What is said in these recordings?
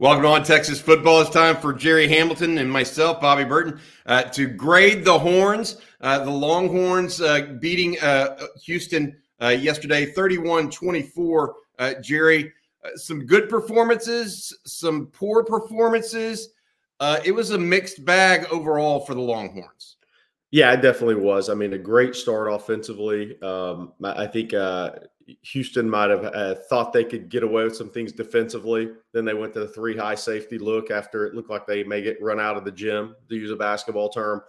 Welcome on Texas football. It's time for Gerry Hamilton and myself, Bobby Burton, uh, to grade the horns. Uh, the Longhorns uh, beating uh, Houston uh, yesterday, 31 24. Uh, Gerry, some good performances, some poor performances. it was a mixed bag overall for the Longhorns. Yeah, it definitely was. I mean, a great start offensively. Um, I think Houston might have uh, thought they could get away with some things defensively. Then they went to the three high safety look after it looked like they may get run out of the gym, to use a basketball term.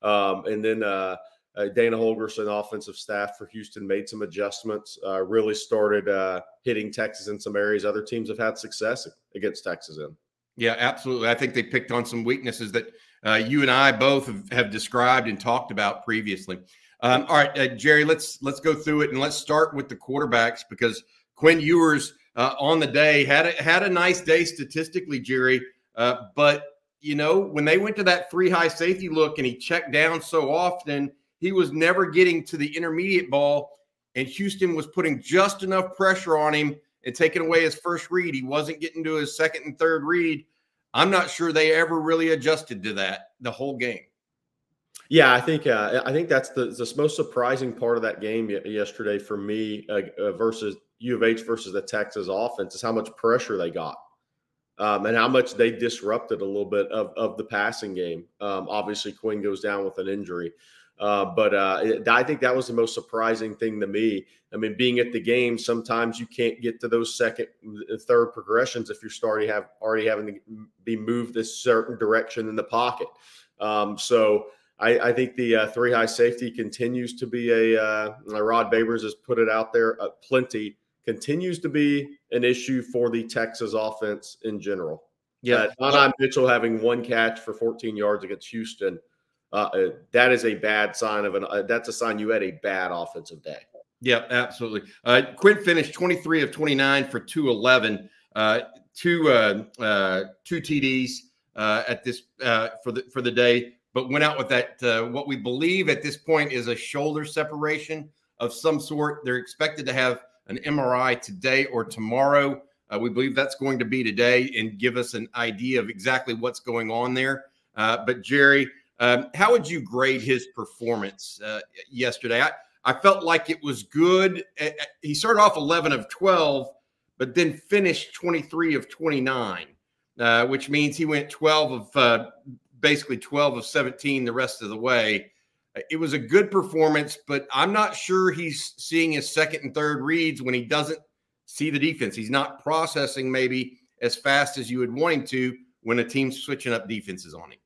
Um, and then uh, uh, Dana Holgorsen, offensive staff for Houston, made some adjustments, uh, really started uh, hitting Texas in some areas other teams have had success against Texas in. Yeah, absolutely. I think they picked on some weaknesses that uh, you and I both have, have described and talked about previously. Um, all right, uh, Gerry, let's let's go through it and let's start with the quarterbacks because Quinn Ewers uh, on the day had a, had a nice day statistically, Gerry. Uh, but you know when they went to that three high safety look and he checked down so often, he was never getting to the intermediate ball, and Houston was putting just enough pressure on him and taking away his first read. He wasn't getting to his second and third read. I'm not sure they ever really adjusted to that the whole game. Yeah, I think uh, I think that's the, the most surprising part of that game yesterday for me uh, versus U of H versus the Texas offense is how much pressure they got um, and how much they disrupted a little bit of, of the passing game. Um, obviously, Quinn goes down with an injury, uh, but uh, I think that was the most surprising thing to me. I mean, being at the game, sometimes you can't get to those second, third progressions if you're starting have already having to be moved this certain direction in the pocket. Um, so I, I think the uh, three high safety continues to be a uh, Rod Babers has put it out there uh, plenty continues to be an issue for the Texas offense in general. Yeah, uh, Mitchell having one catch for 14 yards against Houston, uh, uh, that is a bad sign of an. Uh, that's a sign you had a bad offensive day. Yeah, absolutely. Uh, Quinn finished 23 of 29 for 211, uh, two uh, uh, two TDs uh, at this uh, for the for the day but went out with that uh, what we believe at this point is a shoulder separation of some sort. They're expected to have an MRI today or tomorrow. Uh, we believe that's going to be today and give us an idea of exactly what's going on there. Uh, but Gerry, um, how would you grade his performance uh, yesterday? I, I felt like it was good. He started off 11 of 12, but then finished 23 of 29, uh, which means he went 12 of uh, basically 12 of 17 the rest of the way. It was a good performance, but I'm not sure he's seeing his second and third reads when he doesn't see the defense. He's not processing maybe as fast as you would want him to when a team's switching up defenses on him.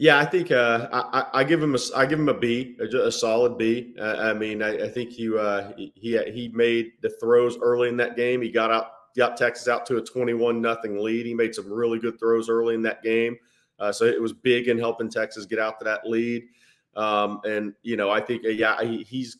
Yeah, I think uh, I, I, give him a I give him a B, a, a solid B. Uh, I mean, I, I think he, uh, he he made the throws early in that game. He got out got Texas out to a twenty one nothing lead. He made some really good throws early in that game. Uh, so it was big in helping Texas get out to that lead. Um, and you know, I think uh, yeah, he, he's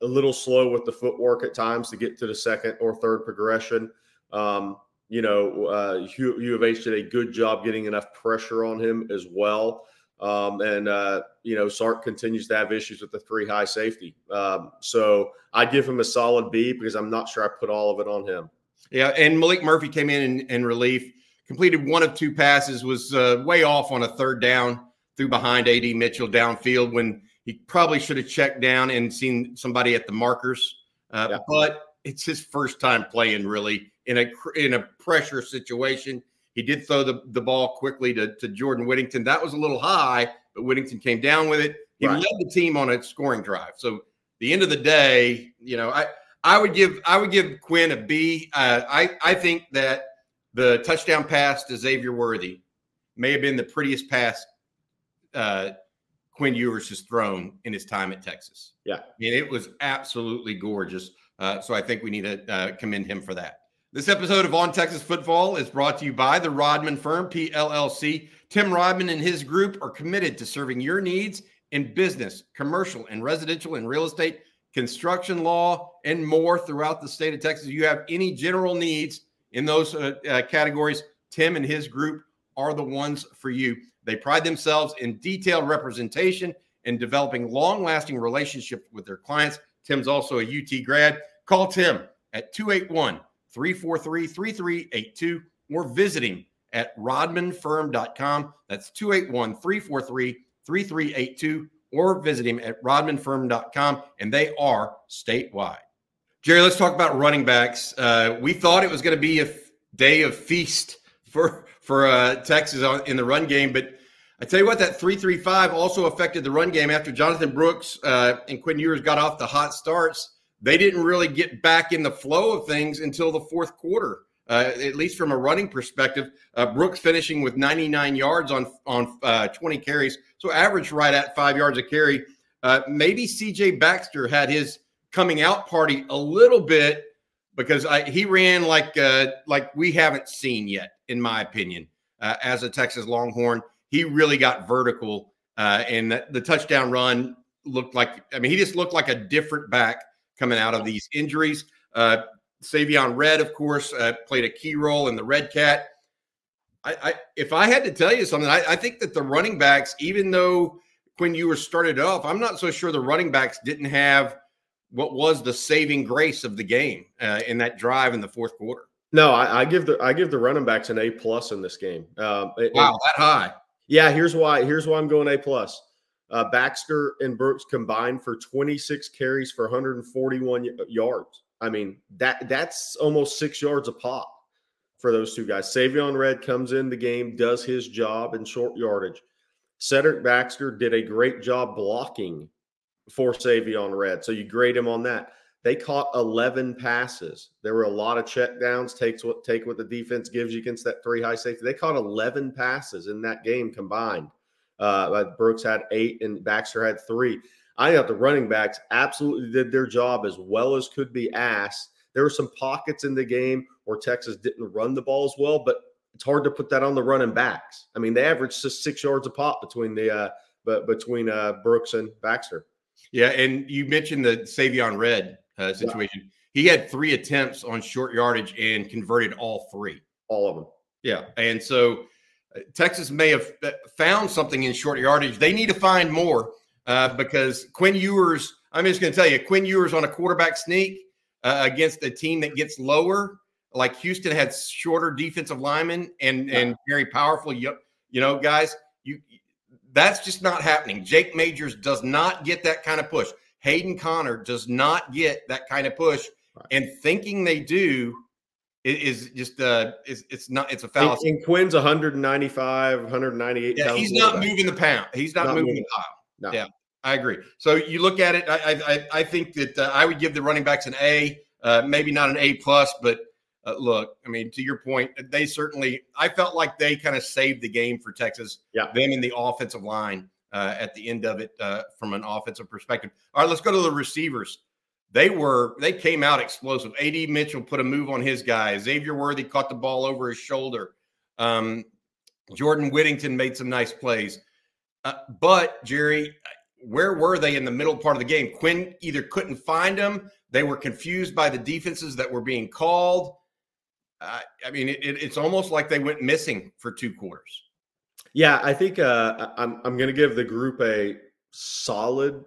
a little slow with the footwork at times to get to the second or third progression. Um, you know, uh, U, U of H did a good job getting enough pressure on him as well. Um, and uh, you know, Sark continues to have issues with the three high safety. Um, so I give him a solid B because I'm not sure I put all of it on him. Yeah, and Maalik Murphy came in in, in relief completed one of two passes, was uh, way off on a third down through behind AD Mitchell downfield when he probably should have checked down and seen somebody at the markers. Uh, yeah. But it's his first time playing really in a in a pressure situation. He did throw the, the ball quickly to, to Jordan Whittington. That was a little high, but Whittington came down with it. He right. led the team on a scoring drive. So the end of the day, you know, I I would give I would give Quinn a B. Uh, I I think that the touchdown pass to Xavier Worthy may have been the prettiest pass uh, Quinn Ewers has thrown in his time at Texas. Yeah. I mean, it was absolutely gorgeous. Uh, so I think we need to uh, commend him for that. This episode of On Texas Football is brought to you by the Rodman Firm, PLLC. Tim Rodman and his group are committed to serving your needs in business, commercial, and residential and real estate, construction law, and more throughout the state of Texas. You have any general needs, in those uh, uh, categories, Tim and his group are the ones for you. They pride themselves in detailed representation and developing long lasting relationships with their clients. Tim's also a UT grad. Call Tim at 281 343 3382. or visiting at rodmanfirm.com. That's 281 343 3382 or visit him at rodmanfirm.com. And they are statewide. Gerry, let's talk about running backs. Uh, we thought it was going to be a f- day of feast for for uh, Texas on, in the run game, but I tell you what, that three three five also affected the run game after Jonathan Brooks uh, and Quinn Ewers got off the hot starts. They didn't really get back in the flow of things until the fourth quarter. Uh, at least from a running perspective, uh, Brooks finishing with 99 yards on on uh, 20 carries, so average right at five yards a carry. Uh, maybe C.J. Baxter had his coming out party a little bit because I, he ran like uh, like we haven't seen yet, in my opinion, uh, as a Texas Longhorn. He really got vertical, and the, the, touchdown run looked like. I mean, he just looked like a different back coming out of these injuries. Uh, Savion Red, of course, uh, played a key role in the Red Cat. I, I if I had to tell you something, I, I think that the running backs, even though when you were started off, I'm not so sure the running backs didn't have what was the saving grace of the game uh, in that drive in the fourth quarter. No, I, I, give the I give the running backs an A plus in this game. Um, wow, that high. Yeah, here's why. Here's why I'm going A plus. Uh, Baxter and Brooks combined for 26 carries for 141 yards. I mean that that's almost six yards a pop for those two guys. Savion Red comes in the game, does his job in short yardage. Cedric Baxter did a great job blocking for Savion Red. So you grade him on that. They caught 11 passes. There were a lot of check downs, takes what take what the defense gives you against that three high safety. They caught 11 passes in that game combined. Uh, Brooks had eight and Baxter had three. I thought the running backs absolutely did their job as well as could be asked. There were some pockets in the game where Texas didn't run the ball as well, but it's hard to put that on the running backs. I mean, they averaged just six yards a pop between the uh, but between uh, Brooks and Baxter. Yeah, and you mentioned the Savion Red uh, situation. Yeah. He had three attempts on short yardage and converted all three. All of them. Yeah, and so Texas may have uh, found something in short yardage. They need to find more uh, because Quinn Ewers. I'm just going to tell you, Quinn Ewers on a quarterback sneak uh, against a team that gets lower, like Houston had shorter defensive linemen and yeah. and very powerful. You, you know, guys, you that's just not happening. Jake Majors does not get that kind of push. Hayden Conner does not get that kind of push. Right. And thinking they do is just uh is it's not it's a fallacy. And, Quinn's 195, 198. Yeah, he's not moving the pound. He's not, not moving, moving, the pile. No. Yeah, I agree. So you look at it. I I I think that uh, I would give the running backs an A, uh, maybe not an A plus, but uh, look, I mean, to your point, they certainly, I felt like they kind of saved the game for Texas. Yeah. Them in the offensive line uh, at the end of it uh, from an offensive perspective. All right, let's go to the receivers. They were, they came out explosive. AD Mitchell put a move on his guy. Xavier Worthy caught the ball over his shoulder. Um, Jordan Whittington made some nice plays. Uh, but, Gerry, where were they in the middle part of the game? Quinn either couldn't find them, they were confused by the defenses that were being called uh, I mean, it, it's almost like they went missing for two quarters. Yeah, I think uh, I'm I'm going to give the group a solid,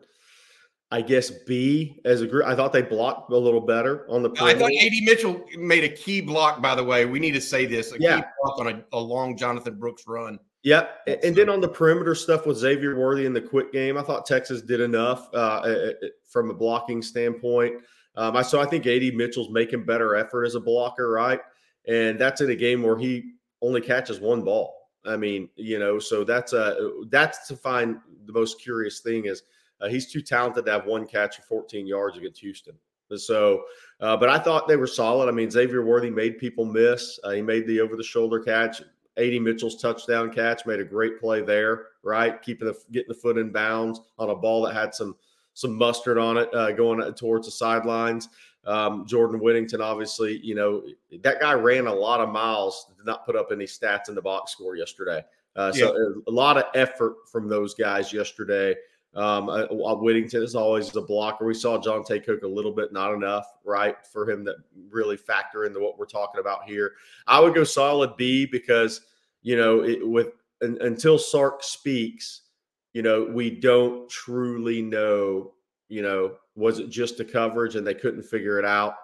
I guess B as a group. I thought they blocked a little better on the. I thought AD Mitchell made a key block. By the way, we need to say this: a yeah. key block on a, a long Jonathan Brooks run. Yeah, and, and then on the perimeter stuff with Xavier Worthy in the quick game, I thought Texas did enough uh, from a blocking standpoint. Um, I so I think AD Mitchell's making better effort as a blocker, right? and that's in a game where he only catches one ball. I mean, you know, so that's a that's to find the most curious thing is uh, he's too talented to have one catch of 14 yards against Houston. So, uh, but I thought they were solid. I mean, Xavier Worthy made people miss. Uh, he made the over the shoulder catch. AD Mitchell's touchdown catch made a great play there, right? Keeping the getting the foot in bounds on a ball that had some some mustard on it uh, going towards the sidelines. Um, Jordan Whittington, obviously, you know, that guy ran a lot of miles, did not put up any stats in the box score yesterday. Uh, so yeah. a lot of effort from those guys yesterday. Um, uh, Whittington is always a blocker. We saw Johntay Cook a little bit, not enough, right, for him to really factor into what we're talking about here. I would go solid B because you know it, with until Sark speaks, you know we don't truly know you know, was it just the coverage and they couldn't figure it out?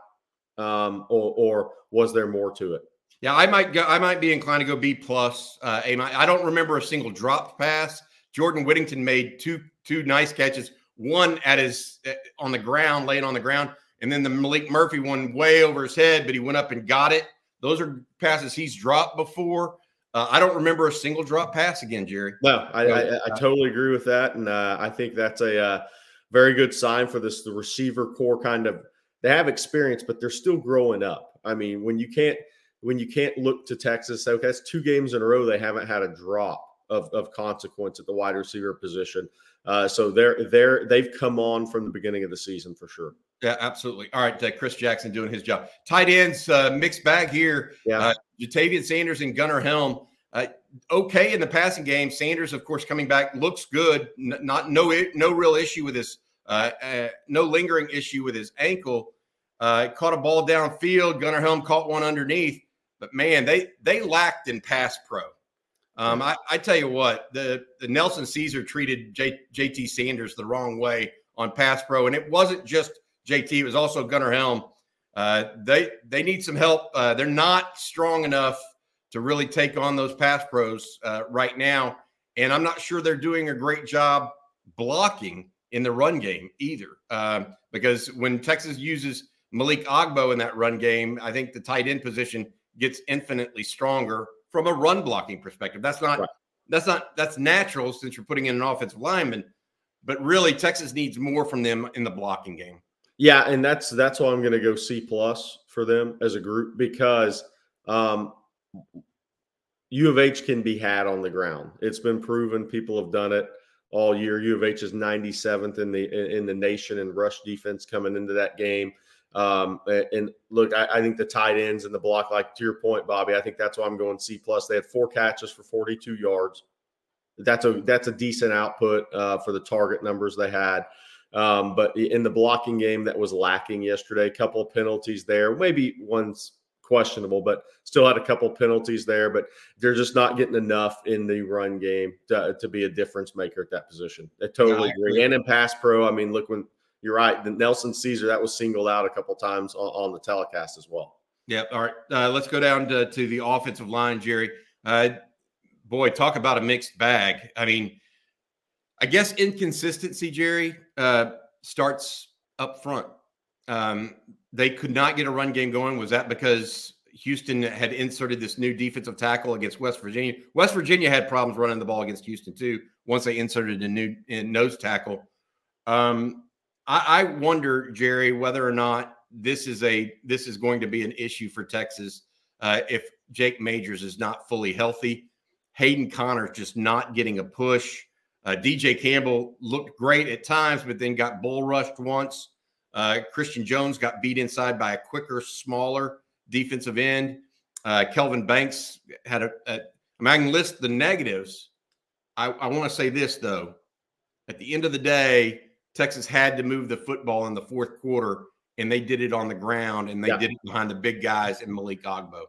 Um, or, or was there more to it? Yeah, I might go. I might be inclined to go B plus. Uh, A. I don't remember a single drop pass. Jordan Whittington made two two nice catches. One at his uh, on the ground, laying on the ground, and then the Maalik Murphy one way over his head, but he went up and got it. Those are passes he's dropped before. Uh, I don't remember a single drop pass again, Gerry. No, I, I, I totally agree with that, and uh, I think that's a uh, very good sign for this the receiver core. Kind of, they have experience, but they're still growing up. I mean, when you can't when you can't look to Texas, okay, that's two games in a row they haven't had a drop of, of consequence at the wide receiver position. Uh, so they're they're they've come on from the beginning of the season for sure. Yeah, absolutely. All right, uh, Chris Jackson doing his job. Tight ends, uh, mixed bag here. Yeah, uh, Ja'Tavion Sanders and Gunnar Helm. Uh, okay in the passing game. Sanders, of course, coming back looks good. N- not no no real issue with his uh, uh, no lingering issue with his ankle. Uh, caught a ball downfield. Gunnar Helm caught one underneath. But man, they they lacked in pass pro. Um, I, I, tell you what, the, the Nelson Ceaser treated J, JT Sanders the wrong way on pass pro, and it wasn't just JT; it was also Gunnar Helm. Uh, they they need some help. Uh, they're not strong enough to really take on those pass pros uh, right now, and I'm not sure they're doing a great job blocking in the run game either. Um, because when Texas uses Malik Agbo in that run game, I think the tight end position gets infinitely stronger from a run blocking perspective. That's not right. that's not that's natural since you're putting in an offensive lineman, but really Texas needs more from them in the blocking game. Yeah, and that's that's why I'm going to go C plus for them as a group because um, U of H can be had on the ground. It's been proven. People have done it all year. U of H is 97th in the in the nation in rush defense coming into that game. Um, and look, I, I, think the tight ends and the block, like to your point, Bobby, I think that's why I'm going C plus. They had four catches for 42 yards. That's a that's a decent output uh, for the target numbers they had. Um, but in the blocking game, that was lacking yesterday. A couple of penalties there, maybe one's questionable, but still had a couple penalties there. But they're just not getting enough in the run game to, to be a difference maker at that position. I totally yeah, agree. And in pass pro, I mean, look when you're right. The Nelson Ceaser that was singled out a couple times on, on, the telecast as well. Yeah. All right. Uh, let's go down to, to the offensive line, Gerry. Uh, boy, talk about a mixed bag. I mean, I guess inconsistency, Gerry, uh, starts up front. Um, they could not get a run game going. Was that because Houston had inserted this new defensive tackle against West Virginia? West Virginia had problems running the ball against Houston too. Once they inserted a new nose tackle, um, I, I wonder, Gerry, whether or not this is a this is going to be an issue for Texas uh, if Jake Majors is not fully healthy. Hayden Conner just not getting a push. Uh, DJ Campbell looked great at times, but then got bull rushed once. Uh, Christian Jones got beat inside by a quicker, smaller defensive end. Uh, Kelvin Banks had a, a. I, mean, I can list the negatives. I, I want to say this though. At the end of the day, Texas had to move the football in the fourth quarter, and they did it on the ground, and they yeah. did it behind the big guys and Malik Agbo.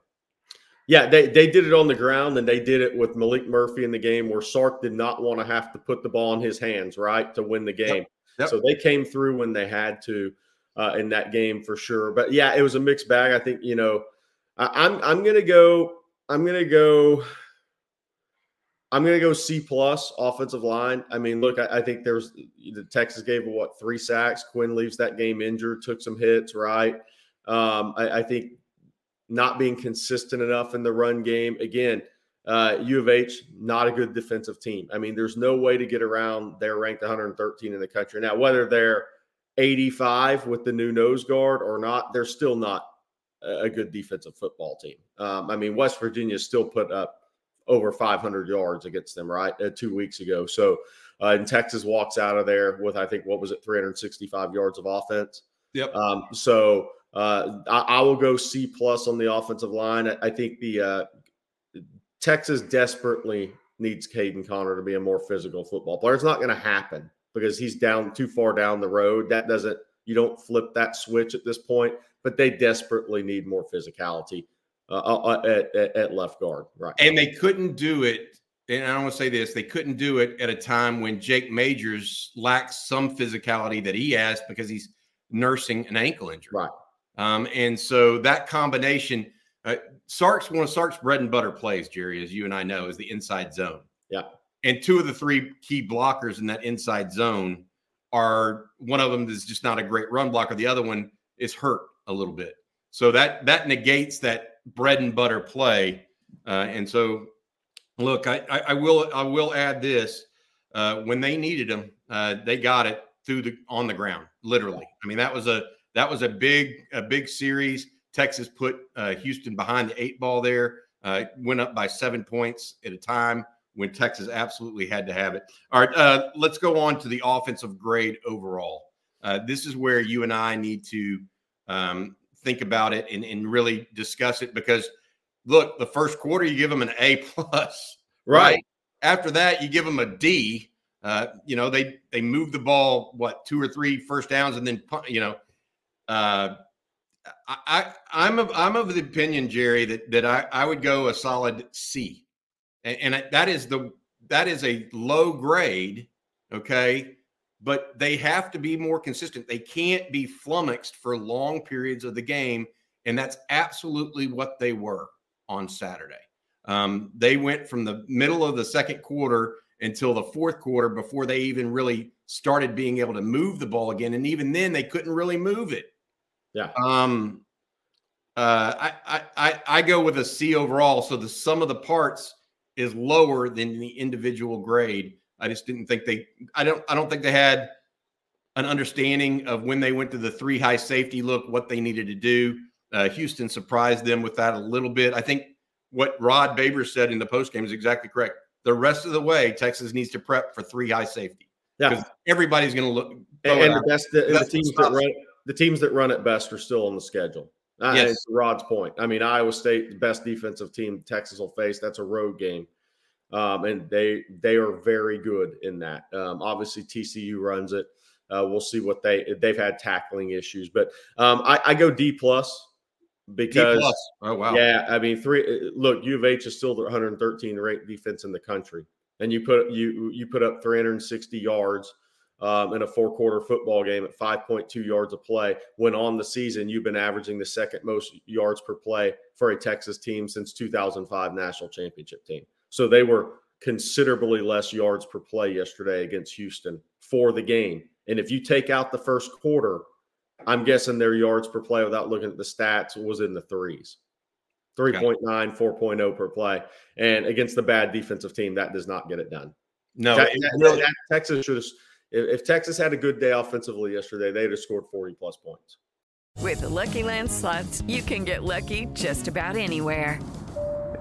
Yeah, they, they did it on the ground, and they did it with Maalik Murphy in the game where Sark did not want to have to put the ball in his hands, right, to win the game. Yep. Yep. So they came through when they had to uh, in that game for sure. But yeah, it was a mixed bag. I think you know, I, I'm I'm gonna go. I'm gonna go. I'm going to go C plus offensive line. I mean, look, I, I, think there's the Texas gave what three sacks. Quinn leaves that game injured, took some hits, right? Um, I, I, think not being consistent enough in the run game. Again, uh, U of H not a good defensive team. I mean, there's no way to get around. They're ranked 113 in the country now. Whether they're 85 with the new nose guard or not, they're still not a good defensive football team. Um, I mean, West Virginia still put up over 500 yards against them, right? Uh, two weeks ago. So, uh, and Texas walks out of there with, I think, what was it, 365 yards of offense. Yep. Um, so uh, I, I, will go C plus on the offensive line. I, I think the uh, Texas desperately needs Hayden Conner to be a more physical football player. It's not going to happen because he's down too far down the road. That doesn't you don't flip that switch at this point. But they desperately need more physicality uh, uh, uh, at, at, left guard. Right. And they couldn't do it. And I want to say this they couldn't do it at a time when Jake Majors lacks some physicality that he has because he's nursing an ankle injury. Right. Um, and so that combination, Uh, Sark's one of Sark's bread and butter plays, Gerry, as you and I know, is the inside zone. Yeah. And two of the three key blockers in that inside zone are one of them is just not a great run blocker. The other one is hurt a little bit. So that that negates that bread and butter play. Uh, and so, look, I, I, I, will I will add this: uh, when they needed them, uh, they got it through the on the ground, literally. I mean, that was a that was a big a big series. Texas put uh, Houston behind the eight ball there. Uh, went up by seven points at a time when Texas absolutely had to have it. All right, uh, let's go on to the offensive grade overall. Uh, this is where you and I need to um, think about it and, and, really discuss it because look, the first quarter you give them an A plus, right? right? After that, you give them a D. Uh, you know, they they move the ball what two or three first downs and then you know. Uh, I, I am of I'm of the opinion, Gerry, that that I, I would go a solid C and, and that is the that is a low grade, okay. But they have to be more consistent. They can't be flummoxed for long periods of the game, and that's absolutely what they were on Saturday. Um, they went from the middle of the second quarter until the fourth quarter before they even really started being able to move the ball again. And even then, they couldn't really move it. Yeah. Um, uh, I, I I go with a C overall. So the sum of the parts is lower than the individual grade. I just didn't think they I don't I don't think they had an understanding of when they went to the three high safety look what they needed to do. Uh, Houston surprised them with that a little bit. I think what Rod Baber said in the post game is exactly correct. The rest of the way, Texas needs to prep for three high safety. Yeah, everybody's going to look. And, and the best, the, the teams that run the teams that run it best are still on the schedule. Uh, yes. Rod's point. I mean, Iowa State, the best defensive team Texas will face. That's a road game, um, and they they are very good in that. Um, obviously, TCU runs it. Uh, we'll see what they they've had tackling issues, but um, I, I, go D plus because D plus. oh wow, yeah. I mean, three. Uh, look, U of H is still the 113 ranked defense in the country, and you put you you put up 360 yards um, in a four quarter football game at 5.2 yards a play. When on the season, you've been averaging the second most yards per play for a Texas team since 2005 national championship team. So they were considerably less yards per play yesterday against Houston for the game. And if you take out the first quarter, I'm guessing their yards per play without looking at the stats was in the threes. 3.9, 4.0 per play. And against the bad defensive team, that does not get it done. No, that, that, that, Texas should have if, if Texas had a good day offensively yesterday, they'd have scored 40 plus points. With the LuckyLand slots, you can get lucky just about anywhere.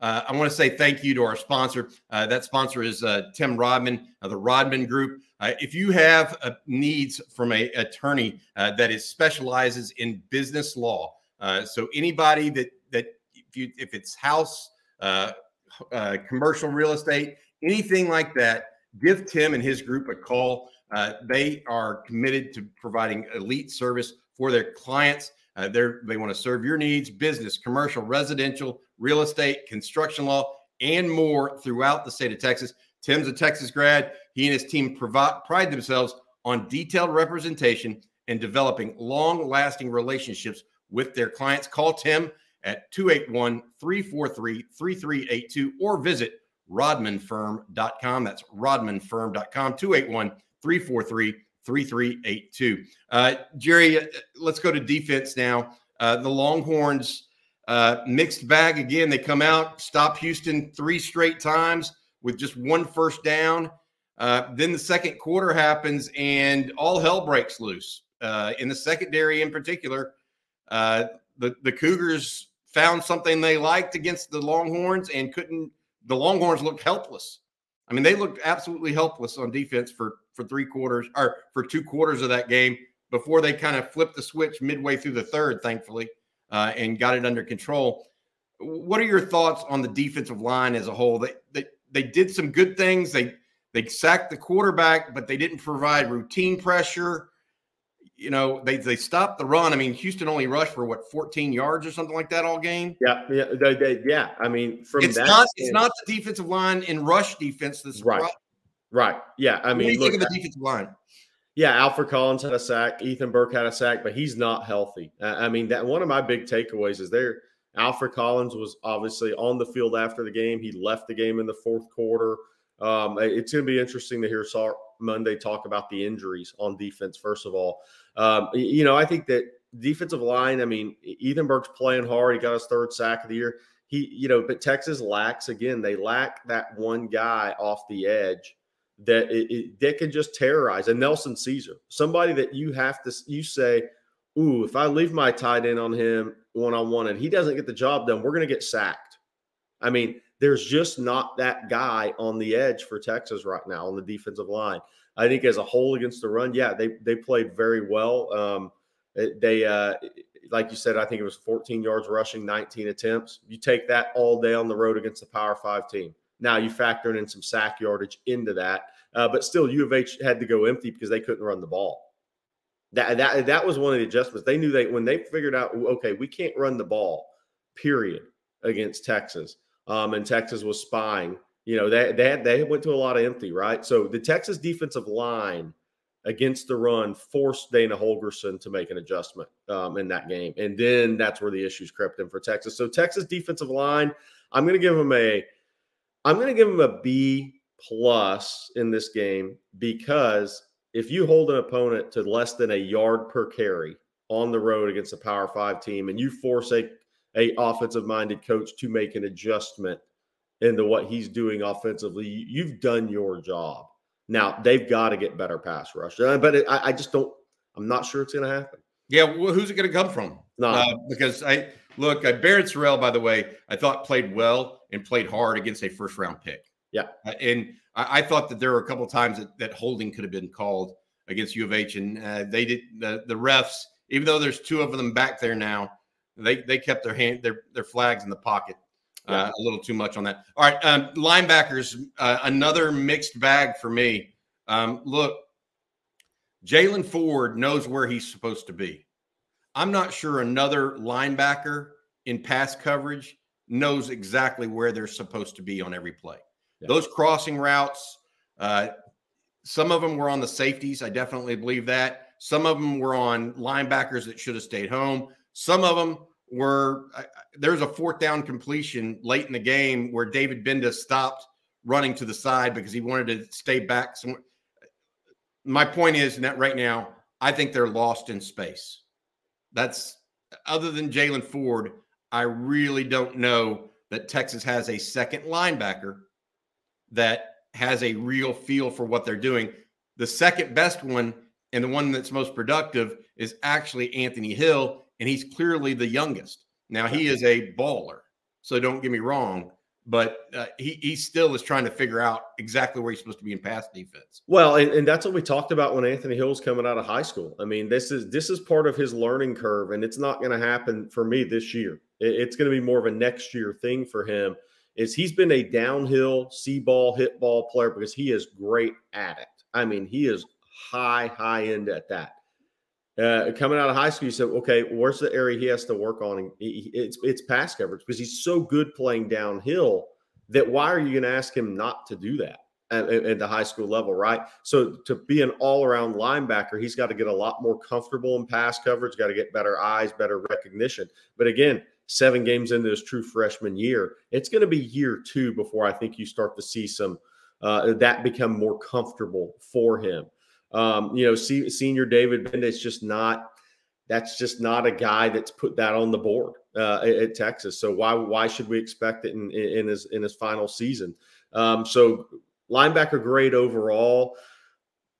Uh, I want to say thank you to our sponsor. Uh, that sponsor is uh, Tim Rodman, of the Rodman Group. Uh, if you have uh, needs from a attorney uh, that is specializes in business law, so anybody that that if you if it's house, commercial real estate, anything like that, give Tim and his group a call. They are committed to providing elite service for their clients. Uh, they want to serve your needs, business, commercial, residential, real estate, construction law, and more throughout the state of Texas. Tim's a Texas grad. He and his team provide, pride themselves on detailed representation and developing long lasting relationships with their clients. Call Tim at 281 343 3382 or visit rodmanfirm.com. That's rodmanfirm.com, 281 343 3382. Uh, Gerry, uh, let's go to defense now. Uh, the Longhorns, Uh, mixed bag again. They come out, stop Houston three straight times with just one first down. Uh, then the second quarter happens and all hell breaks loose. Uh, in the secondary, in particular, uh, the the Cougars found something they liked against the Longhorns and couldn't. The Longhorns looked helpless. I mean, they looked absolutely helpless on defense for for three quarters or for two quarters of that game before they kind of flipped the switch midway through the third, thankfully, uh, and got it under control. What are your thoughts on the defensive line as a whole? They, they they did some good things. They they sacked the quarterback, but they didn't provide routine pressure. You know, they they stopped the run. I mean, Houston only rushed for what 14 yards or something like that all game. Yeah, yeah, they, they, yeah. I mean, from it's that not it's not the defensive line in rush defense that's Right. pro- right. Yeah, I mean, What do you look, think of the defensive line? Yeah, Alfred Collins had a sack. Ethan Burke had a sack, but he's not healthy. I mean, that one of my big takeaways is there. Alfred Collins was obviously on the field after the game. He left the game in the fourth quarter. Um, it's going to be interesting to hear Monday talk about the injuries on defense. First of all, um, you know, I think that defensive line. I mean, Ethan Burke's playing hard. He got his third sack of the year. He, you know, but Texas lacks again. They lack that one guy off the edge that it, it, can just terrorize. And Nelson Ceaser, somebody that you have to you say, "Ooh, if I leave my tight end on him one on one and he doesn't get the job done, we're going to get sacked." I mean, there's just not that guy on the edge for Texas right now on the defensive line. I think as a whole against the run, yeah, they they played very well. Um, they uh, like you said, I think it was 14 yards rushing, 19 attempts. You take that all day on the road against the Power Five team. Now you factor in some sack yardage into that, uh, but still, U of H had to go empty because they couldn't run the ball. That that that was one of the adjustments. They knew they when they figured out, okay, we can't run the ball, period, against Texas. Um, and Texas was spying. You know, they they they went to a lot of empty, right? So the Texas defensive line against the run forced Dana Holgorsen to make an adjustment um, in that game, and then that's where the issues crept in for Texas. So Texas defensive line, I'm going to give them a I'm going to give them a B plus in this game because if you hold an opponent to less than a yard per carry on the road against a Power Five team, and you force a a offensive minded coach to make an adjustment into what he's doing offensively, you've done your job. Now they've got to get better pass rush, Uh, but it, I, I just don't. I'm not sure it's going to happen. Yeah, well, who's it going to come from? No, Uh, because I look, uh, Barryn Sorrell, by the way, I thought played well and played hard against a first round pick. Yeah. Uh, and I, I thought that there were a couple of times that, that holding could have been called against U of H, and uh, they did the, the refs, even though there's two of them back there now, they they kept their hand their their flags in the pocket. Uh, a little too much on that. All right, um, linebackers, uh, another mixed bag for me. Um, look, Jaylan Ford knows where he's supposed to be. I'm not sure another linebacker in pass coverage knows exactly where they're supposed to be on every play. Yeah. Those crossing routes, uh, some of them were on the safeties. I definitely believe that. Some of them were on linebackers that should have stayed home. Some of them were I- I- there was a fourth down completion late in the game where David Gbenda stopped running to the side because he wanted to stay back somewhere. My point is that right now, I think they're lost in space. That's other than Jaylan Ford, I really don't know that Texas has a second linebacker that has a real feel for what they're doing. The second best one and the one that's most productive is actually Anthony Hill, and he's clearly the youngest. Now he is a baller, so don't get me wrong, but uh, he he still is trying to figure out exactly where he's supposed to be in pass defense. Well, and, and that's what we talked about when Anthony Hill's coming out of high school. I mean, this is this is part of his learning curve, and it's not going to happen for me this year. It- it's going to be more of a next year thing for him. Is he's been a downhill see ball hit ball player because he is great at it. I mean, he is high high end at that. Uh, coming out of high school, you said, okay, where's the area he has to work on? And he, it's it's pass coverage because he's so good playing downhill that why are you going to ask him not to do that? at, at- the high school level, right? So to be an all-around linebacker, he's got to get a lot more comfortable in pass coverage, got to get better eyes, better recognition. But again, seven games into his true freshman year, it's going to be year two before I think you start to see some uh, that become more comfortable for him. Um, you know, see, senior David Gbenda is just not. That's just not a guy that's put that on the board. uh, at, at, Texas. So why why should we expect it in, in his in his final season? Um, so linebacker grade overall.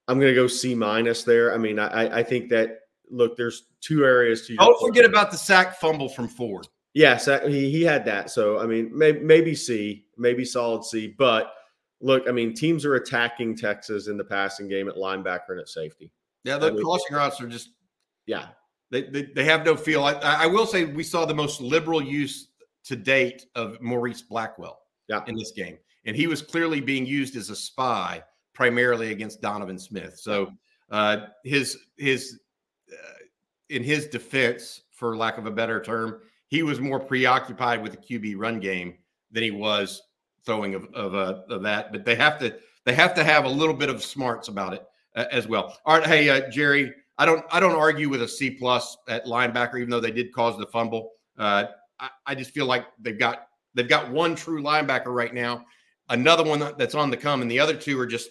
I'm going to go C minus there. I mean, I, I think that look, there's two areas to. Don't forget about the sack fumble from Ford. Yes, he, he had that. So I mean, maybe, maybe C, maybe solid C. But look, I mean, teams are attacking Texas in the passing game at linebacker and at safety. Yeah, the I mean, crossing routes are just yeah. They, they, they have no feel. I, I will say we saw the most liberal use to date of Maurice Blackwell yeah. in this game, and he was clearly being used as a spy primarily against Donovan Smith. So uh, his his uh, in his defense, for lack of a better term, he was more preoccupied with the QB run game than he was throwing of of, uh, of that. But they have to they have to have a little bit of smarts about it uh, as well. All right, hey uh, Gerry, I don't I don't argue with a C plus at linebacker, even though they did cause the fumble. Uh, I, I, just feel like they've got they've got one true linebacker right now, another one that's on the come, and the other two are just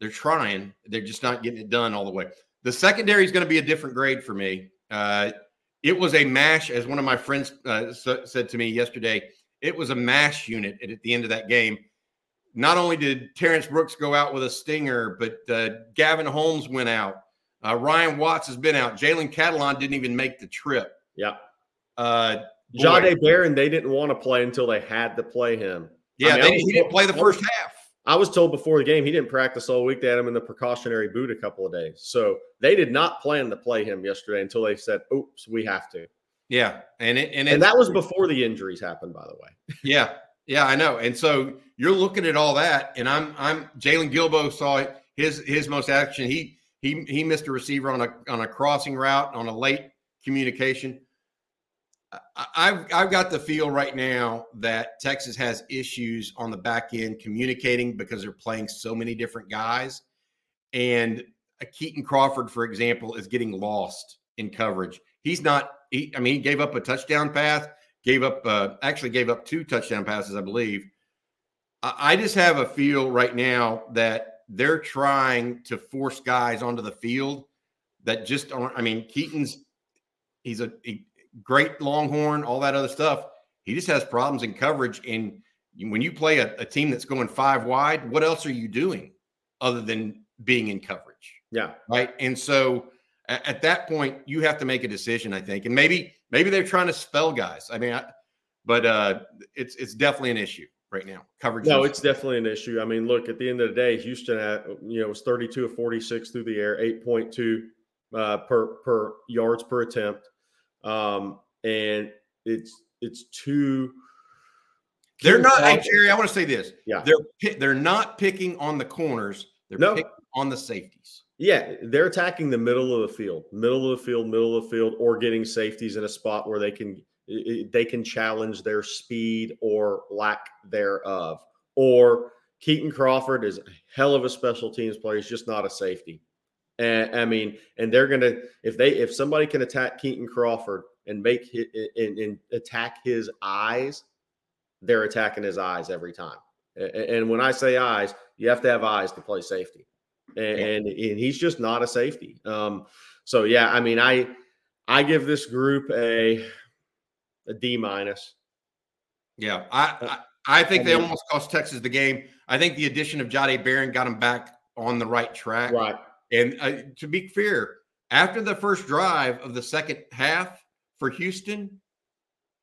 they're trying, they're just not getting it done all the way. The secondary is going to be a different grade for me. Uh, it was a mash, as one of my friends uh, said to me yesterday. It was a mash unit at, at the end of that game. Not only did Terrence Brooks go out with a stinger, but uh, Gavin Holmes went out. Uh, Ryan Watts has been out. Jalen Catalon didn't even make the trip. Yeah. Uh, Jahdae Barron, they didn't want to play until they had to play him. Yeah, I mean, they, he didn't play the first half. I was told before the game he didn't practice all week. They had him in the precautionary boot a couple of days. So they did not plan to play him yesterday until they said, oops, we have to. Yeah. And it, and, and that was before the injuries happened, by the way. Yeah. Yeah, I know. And so you're looking at all that, and I'm I'm Jaylon Guilbeau saw his his most action. He he he missed a receiver on a on a crossing route on a late communication. I've I've got the feel right now that Texas has issues on the back end communicating because they're playing so many different guys, and uh, Kitan Crawford, for example, is getting lost in coverage. He's not. He, I mean, he gave up a touchdown pass, gave up uh, actually gave up two touchdown passes, I believe. I, I just have a feel right now that they're trying to force guys onto the field that just aren't. I mean, Kitan's he's a, a great longhorn, all that other stuff. He just has problems in coverage. And when you play a, a team that's going five wide, what else are you doing other than being in coverage? Yeah. Right. And so at, at that point, you have to make a decision, I think. And maybe, maybe they're trying to spell guys. I mean, I, but uh, it's it's definitely an issue right now. Coverage. No, it's definitely an issue. I mean, look at the end of the day, Houston at you know was 32 of 46 through the air, 8.2 uh, per per yards per attempt, um, and it's it's too They're not. Hey, Gerry, I want to say this. Yeah, they're they're not picking on the corners. They're no. picking on the safeties. Yeah, they're attacking the middle of the field, middle of the field, middle of the field, or getting safeties in a spot where they can they can challenge their speed or lack thereof. Or Kitan Crawford is a hell of a special teams player. He's just not a safety. And I mean, and they're gonna if they if somebody can attack Kitan Crawford and make his, and, and attack his eyes, they're attacking his eyes every time. And when I say eyes, you have to have eyes to play safety, and, and, and he's just not a safety. Um, so yeah, I mean, I I give this group a a D minus. Yeah, I, uh, I, I think they almost cost Texas the game. I think the addition of Jahdae Barron got him back on the right track. Right. And uh, to be fair, after the first drive of the second half for Houston,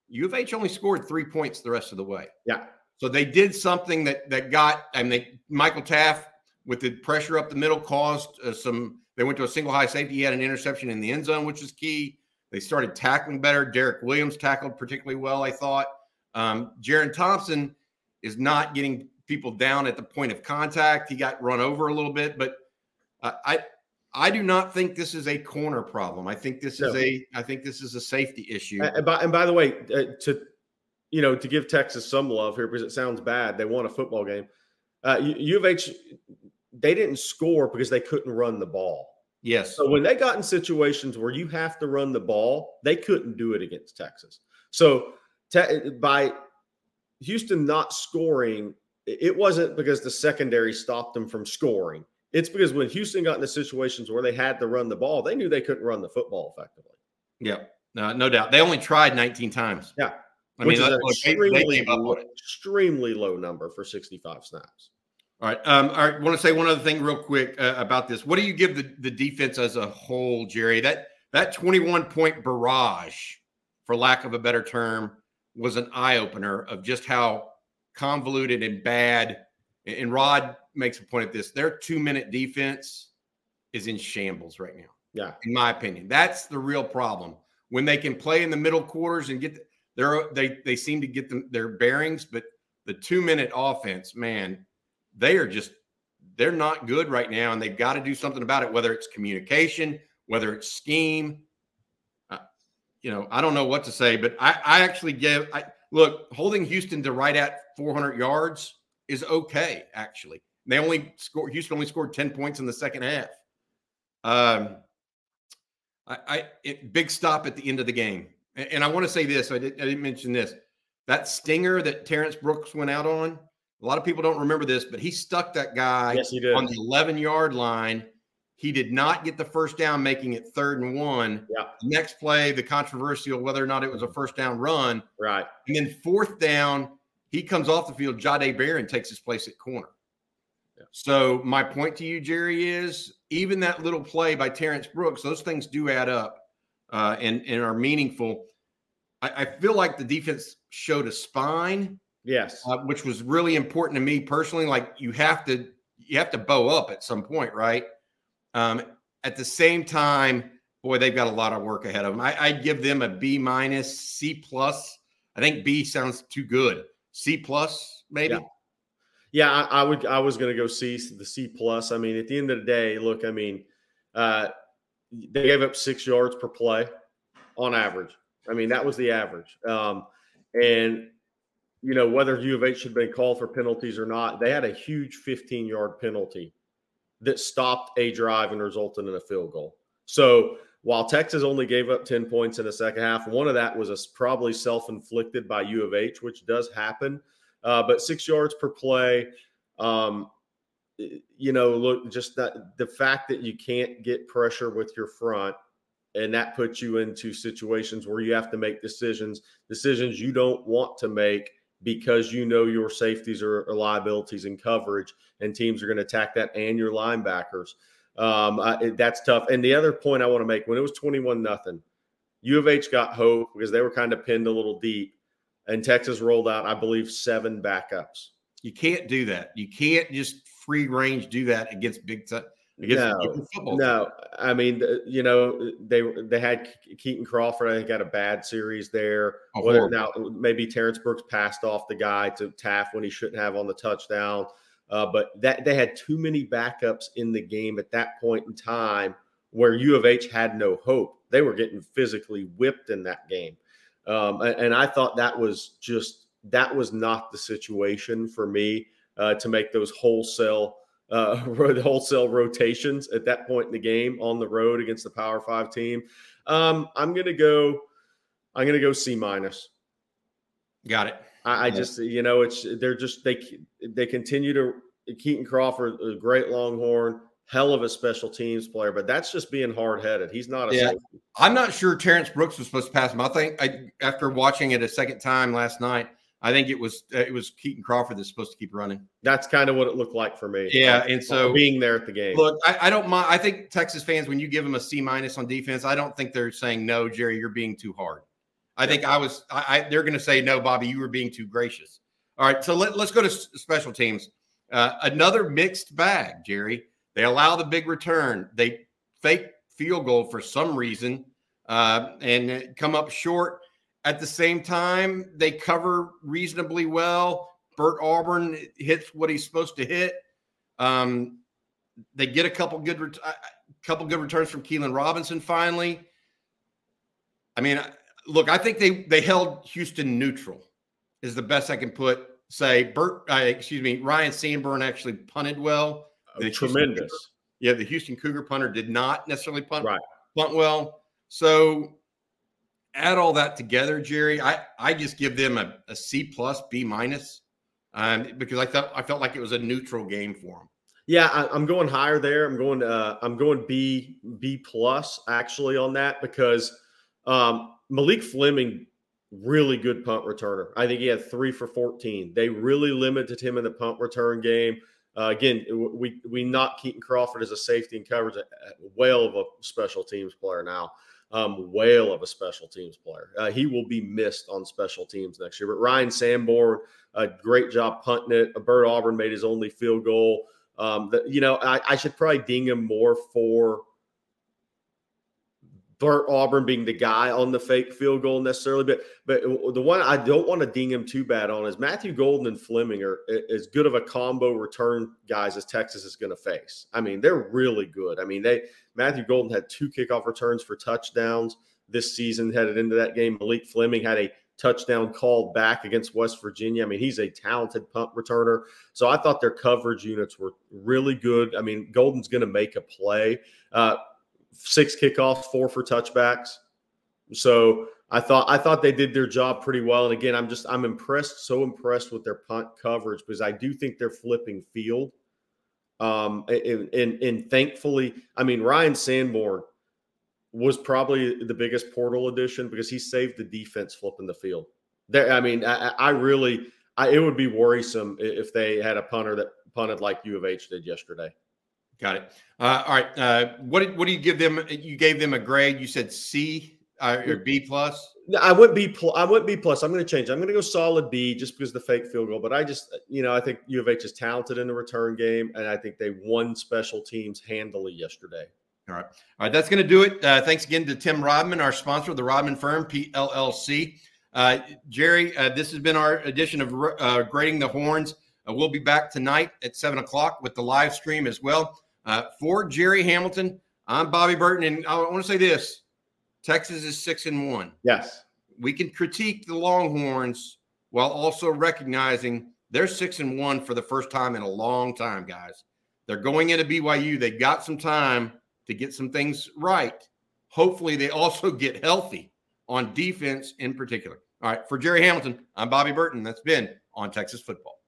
U of H only scored three points the rest of the way. Yeah. So they did something that that got. I mean, they, Michael Taaffe with the pressure up the middle caused uh, some. They went to a single high safety. He had an interception in the end zone, which is key. They started tackling better. Derek Williams tackled particularly well, I thought. Um, Jerrin Thompson is not getting people down at the point of contact. He got run over a little bit, but uh, I I do not think this is a corner problem. I think this is no. a I think this is a safety issue. And by, and by the way, uh, to you know to give Texas some love here because it sounds bad. They won a football game. Uh, U of H they didn't score because they couldn't run the ball. Yes. So when they got in situations where you have to run the ball, they couldn't do it against Texas. So te- by Houston not scoring, it wasn't because the secondary stopped them from scoring. It's because when Houston got into situations where they had to run the ball, they knew they couldn't run the football effectively. Yeah. No, no doubt. They only tried 19 times. Yeah. I which mean, is an extremely, gave up low, on it. extremely low number for 65 snaps. All right. Um, all right. want to say one other thing real quick uh, about this. What do you give the, the defense as a whole, Gerry? That that 21 point barrage, for lack of a better term, was an eye opener of just how convoluted and bad. And Rod makes a point of this. Their two minute defense is in shambles right now Yeah. in my opinion. That's the real problem. When they can play in the middle quarters and get the, they're they they seem to get them their bearings, but the two minute offense, man, they are just they're not good right now, and they've got to do something about it. Whether it's communication, whether it's scheme, uh, you know, I don't know what to say, but I I actually give I look holding Houston to right at 400 yards is okay. Actually, they only scored Houston only scored 10 points in the second half. Um, I, I it, big stop at the end of the game, and, and I want to say this. I, did, I didn't mention this. That stinger that Terrance Brooks went out on. A lot of people don't remember this, but he stuck that guy Yes, on the 11 yard line. He did not get the first down, making it third and one. Yeah. Next play, the controversial whether or not it was a first down run. Right. And then fourth down, he comes off the field. Jahdae Barron takes his place at corner. Yeah. So my point to you, Gerry, is even that little play by Terrance Brooks, those things do add up uh, and and are meaningful. I, I feel like the defense showed a spine, Yes. uh, which was really important to me personally. Like you have to you have to bow up at some point, right? Um, at the same time, boy, they've got a lot of work ahead of them. I, I'd give them a B minus, C plus. I think B sounds too good. C plus, maybe. Yeah. Yeah, I, I would. I was going to go C, the C plus. I mean, at the end of the day, look. I mean, uh, they gave up six yards per play on average. I mean, that was the average. Um, and you know whether U of H should been called for penalties or not, they had a huge 15 yard penalty that stopped a drive and resulted in a field goal. So while Texas only gave up 10 points in the second half, one of that was a, probably self inflicted by U of H, which does happen. Uh, but six yards per play, um, you know, look, just that the fact that you can't get pressure with your front, and that puts you into situations where you have to make decisions, decisions you don't want to make because you know your safeties are, liabilities in coverage, and teams are going to attack that and your linebackers. Um, it- that's tough. And the other point I want to make when it was 21 nothing, U of H got hope because they were kind of pinned a little deep, and Texas rolled out, I believe, seven backups. You can't do that. You can't just free range do that against big time No. No, I mean, you know, they they had Kitan Crawford. I think had a bad series there. Oh, Whether now maybe Terrance Brooks passed off the guy to Taft when he shouldn't have on the touchdown. Uh, but that they had too many backups in the game at that point in time where U of H had no hope. They were getting physically whipped in that game, um, and, and I thought that was just that was not the situation for me uh, to make those wholesale uh, wholesale rotations at that point in the game on the road against the Power Five team. Um, I'm gonna go. I'm gonna go C minus. Got it. I, I Yeah. just, you know, it's they're just they they continue to Kitan Crawford, a great Longhorn, hell of a special teams player, but that's just being hard headed. He's not a Yeah. safety. I'm not sure Terrance Brooks was supposed to pass him. I think I, after watching it a second time last night, I think it was uh, it was Kitan Crawford that's supposed to keep running. That's kind of what it looked like for me. Yeah, and so- being there at the game. Look, I, I don't mind. I think Texas fans, when you give them a C minus on defense, I don't think they're saying no, Gerry, you're being too hard. I think I was. I, I they're going to say no, Bobby, you were being too gracious. All right, so let, let's go to special teams. Uh, another mixed bag, Gerry. They allow the big return. They fake field goal for some reason uh, and come up short. At the same time, they cover reasonably well. Bert Auburn hits what he's supposed to hit. Um, they get a couple good, ret- couple good returns from Keilan Robinson. Finally, I mean, look, I think they they held Houston neutral. Is the best I can put. Say, Bert, uh, excuse me, Ryan Sanborn actually punted well. the Houston Tremendous. Yeah, the Houston Cougar punter did not necessarily punt Right. punt well. So add all that together, Gerry. I I just give them a, a C plus, B minus, um, because I felt I felt like it was a neutral game for them. Yeah, I, I'm going higher there. I'm going. Uh, I'm going B B plus actually on that because um, Malik Fleming, really good punt returner. I think he had three for 14. They really limited him in the punt return game. Uh, again, we we not Kitan Crawford as a safety and coverage, whale of a special teams player now um, whale of a special teams player. Uh, he will be missed on special teams next year. But Ryan Sanborn, a great job punting it. Bert Auburn made his only field goal. Um, the, you know, I, I, should probably ding him more for Bert Auburn being the guy on the fake field goal necessarily, but but the one I don't want to ding him too bad on is Matthew Golden and Fleming are as good of a combo return guys as Texas is going to face. I mean, they're really good. I mean, they Matthew Golden had two kickoff returns for touchdowns this season headed into that game. Malik Fleming had a touchdown called back against West Virginia. I mean, he's a talented punt returner. So I thought their coverage units were really good. I mean, Golden's going to make a play. Uh, six kickoffs, four for touchbacks. So I thought I thought they did their job pretty well. And again, I'm just I'm impressed, so impressed with their punt coverage because I do think they're flipping field. Um, and, and, and thankfully, I mean Ryan Sanborn was probably the biggest portal addition because he saved the defense flipping the field. There, I mean, I, I really, I, it would be worrisome if they had a punter that punted like U of H did yesterday. Got it. Uh, all right. Uh, what did, what do you give them? You gave them a grade. You said C uh, or B plus. I went B plus. I went B plus. I'm going to change. I'm going to go solid B just because the fake field goal. But I just, you know, I think U of H is talented in the return game, and I think they won special teams handily yesterday. All right. All right. That's going to do it. Uh, thanks again to Tim Rodman, our sponsor, the Rodman Firm, PLLC. Uh, Gerry, uh, this has been our edition of uh, Grading the Horns. Uh, we'll be back tonight at 7 o'clock with the live stream as well. Uh, for Gerry Hamilton, I'm Bobby Burton, and I want to say this: Texas is six and one. Yes, we can critique the Longhorns while also recognizing they're six and one for the first time in a long time, guys. They're going into BYU. They got some time to get some things right. Hopefully, they also get healthy on defense in particular. All right, for Gerry Hamilton, I'm Bobby Burton. That's been on Texas football.